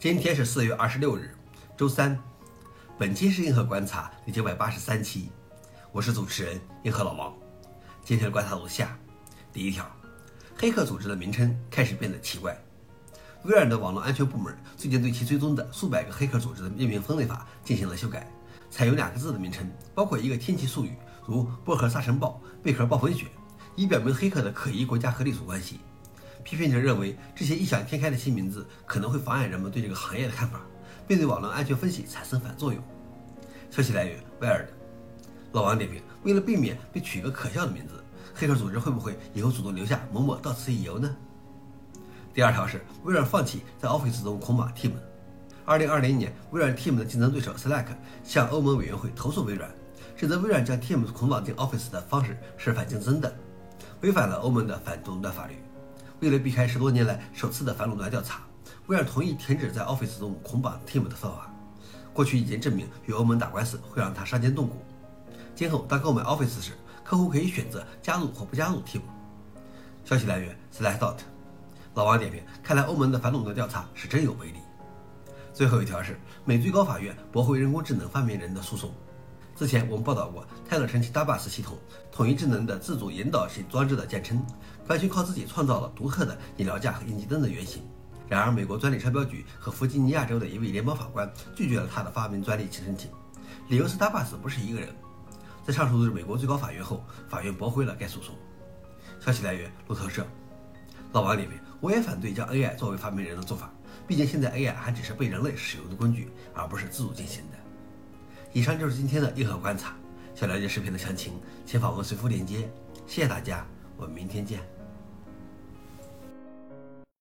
今天是四月二十六日，周三。本期是硬核观察第九百八十三期，我是主持人硬核老王。今天的观察如下：第一条，黑客组织的名称开始变得奇怪。微软的网络安全部门最近对其追踪的数百个黑客组织的命名分类法进行了修改，采用两个字的名称，包括一个天气术语，如薄荷沙尘暴、贝壳暴风雪，以表明黑客的可疑国家和隶属关系。批评者认为，这些异想天开的新名字可能会妨碍人们对这个行业的看法，并对网络安全分析产生反作用。消息来源：Wired。老王点评：为了避免被取一个可笑的名字，黑客组织会不会以后主动留下某某到此一游呢？第二条是微软放弃在 Office 中捆绑 Team。二零二零年，微软 Team 的竞争对手 Slack 向欧盟委员会投诉微软，指责微软将 Team 捆绑进 Office 的方式是反竞争的，违反了欧盟的反垄断法律。为了避开十多年来首次的反垄断调查，微软同意停止在 Office 中捆绑 Team 的做法。过去已经证明与欧盟打官司会让他伤筋动骨。今后当购买 Office 时，客户可以选择加入或不加入 Team。消息来源：Slashdot。老王点评：看来欧盟的反垄断调查是真有威力。最后一条是美最高法院驳回人工智能发明人的诉讼。之前我们报道过，泰勒神奇 DABUS 系统，统一智能的自主引导型装置的简称，完全靠自己创造了独特的饮料架和应急灯的原型。然而，美国专利商标局和弗吉尼亚州的一位联邦法官拒绝了他的发明专利申请，理由是 DABUS 不是一个人。在上诉至美国最高法院后，法院驳回了该诉讼。消息来源：路透社。老王里面：我也反对将 AI 作为发明人的做法，毕竟现在 AI 还只是被人类使用的工具，而不是自主进行的。以上就是今天的硬核观察。想了解视频的详情，请访问随附链接。谢谢大家，我们明天见。